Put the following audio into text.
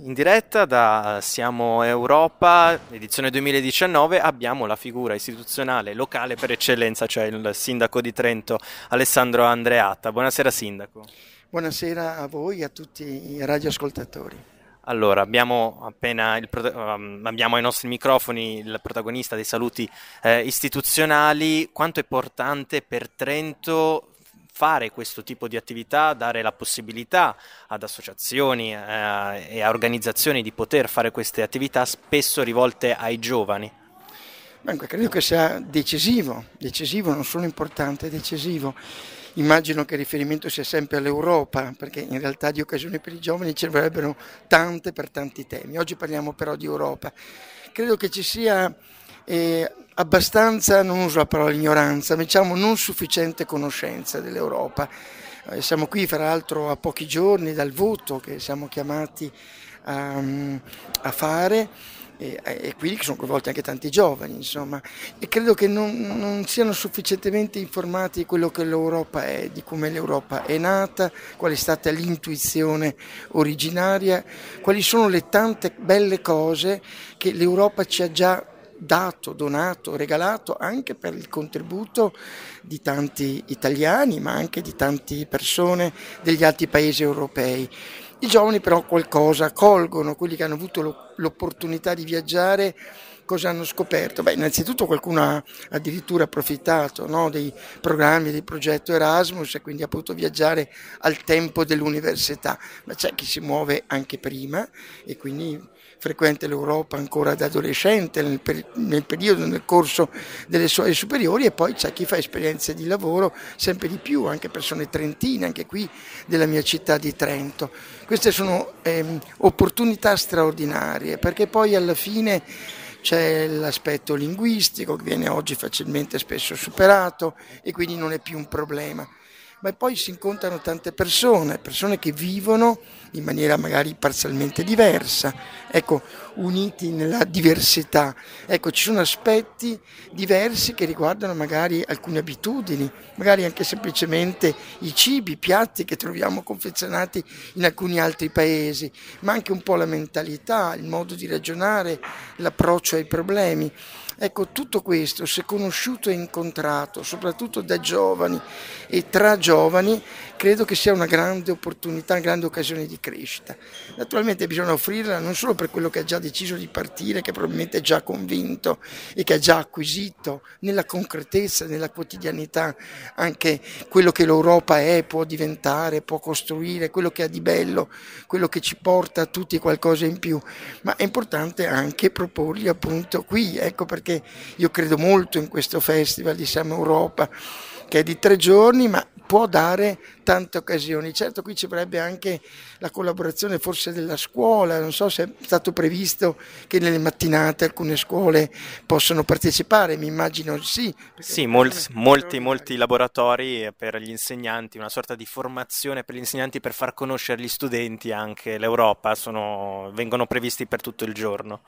In diretta da Siamo Europa, edizione 2019, abbiamo la figura istituzionale locale per eccellenza, cioè il sindaco di Trento Alessandro Andreatta. Buonasera sindaco. Buonasera a voi e a tutti i radioascoltatori. Allora, abbiamo appena il, um, abbiamo ai nostri microfoni il protagonista dei saluti eh, istituzionali. Quanto è importante per Trento fare questo tipo di attività, dare la possibilità ad associazioni eh, e a organizzazioni di poter fare queste attività spesso rivolte ai giovani? Beh, credo che sia decisivo, decisivo, non solo importante, decisivo. Immagino che il riferimento sia sempre all'Europa, perché in realtà di occasioni per i giovani ne vorrebbero tante per tanti temi. Oggi parliamo però di Europa. Credo che ci sia eh, abbastanza, non uso la parola ignoranza, ma diciamo non sufficiente conoscenza dell'Europa. Eh, siamo qui fra l'altro a pochi giorni dal voto che siamo chiamati a, a fare e, e qui sono coinvolti anche tanti giovani, insomma, e credo che non, non, siano sufficientemente informati di quello che l'Europa è, di come l'Europa è nata, qual è stata l'intuizione originaria, quali sono le tante belle cose che l'Europa ci ha già dato, donato, regalato anche per il contributo di tanti italiani, ma anche di tante persone degli altri paesi europei. I giovani però qualcosa colgono, quelli che hanno avuto l'opportunità di viaggiare, cosa hanno scoperto? Beh, innanzitutto qualcuno ha addirittura approfittato no, dei programmi del progetto Erasmus e quindi ha potuto viaggiare al tempo dell'università, ma c'è chi si muove anche prima e quindi frequenta l'Europa ancora da adolescente, nel, per, nel periodo, nel corso delle sue superiori e poi c'è chi fa esperienze di lavoro sempre di più, anche persone trentine, anche qui della mia città di Trento. Queste sono ehm, opportunità straordinarie perché poi alla fine c'è l'aspetto linguistico che viene oggi facilmente spesso superato e quindi non è più un problema. Ma poi si incontrano tante persone, persone che vivono in maniera magari parzialmente diversa, ecco, uniti nella diversità. Ecco, ci sono aspetti diversi che riguardano magari alcune abitudini, magari anche semplicemente i cibi, i piatti che troviamo confezionati in alcuni altri paesi, ma anche un po' la mentalità, il modo di ragionare, l'approccio ai problemi. Ecco, tutto questo, se conosciuto e incontrato, soprattutto da giovani e tra giovani, credo che sia una grande opportunità, una grande occasione di crescita. Naturalmente bisogna offrirla non solo per quello che ha già deciso di partire, che probabilmente è già convinto e che ha già acquisito nella concretezza, nella quotidianità, anche quello che l'Europa è, può diventare, può costruire, quello che ha di bello, quello che ci porta a tutti qualcosa in più, ma è importante anche proporgli appunto qui, ecco perché io credo molto in questo festival di Siamo Europa che è di tre giorni ma può dare tante occasioni. Certo qui ci vorrebbe anche la collaborazione forse della scuola, non so se è stato previsto che nelle mattinate alcune scuole possano partecipare, mi immagino sì. Sì, molti, molti, molti laboratori per gli insegnanti, una sorta di formazione per gli insegnanti per far conoscere agli studenti anche l'Europa, sono, vengono previsti per tutto il giorno.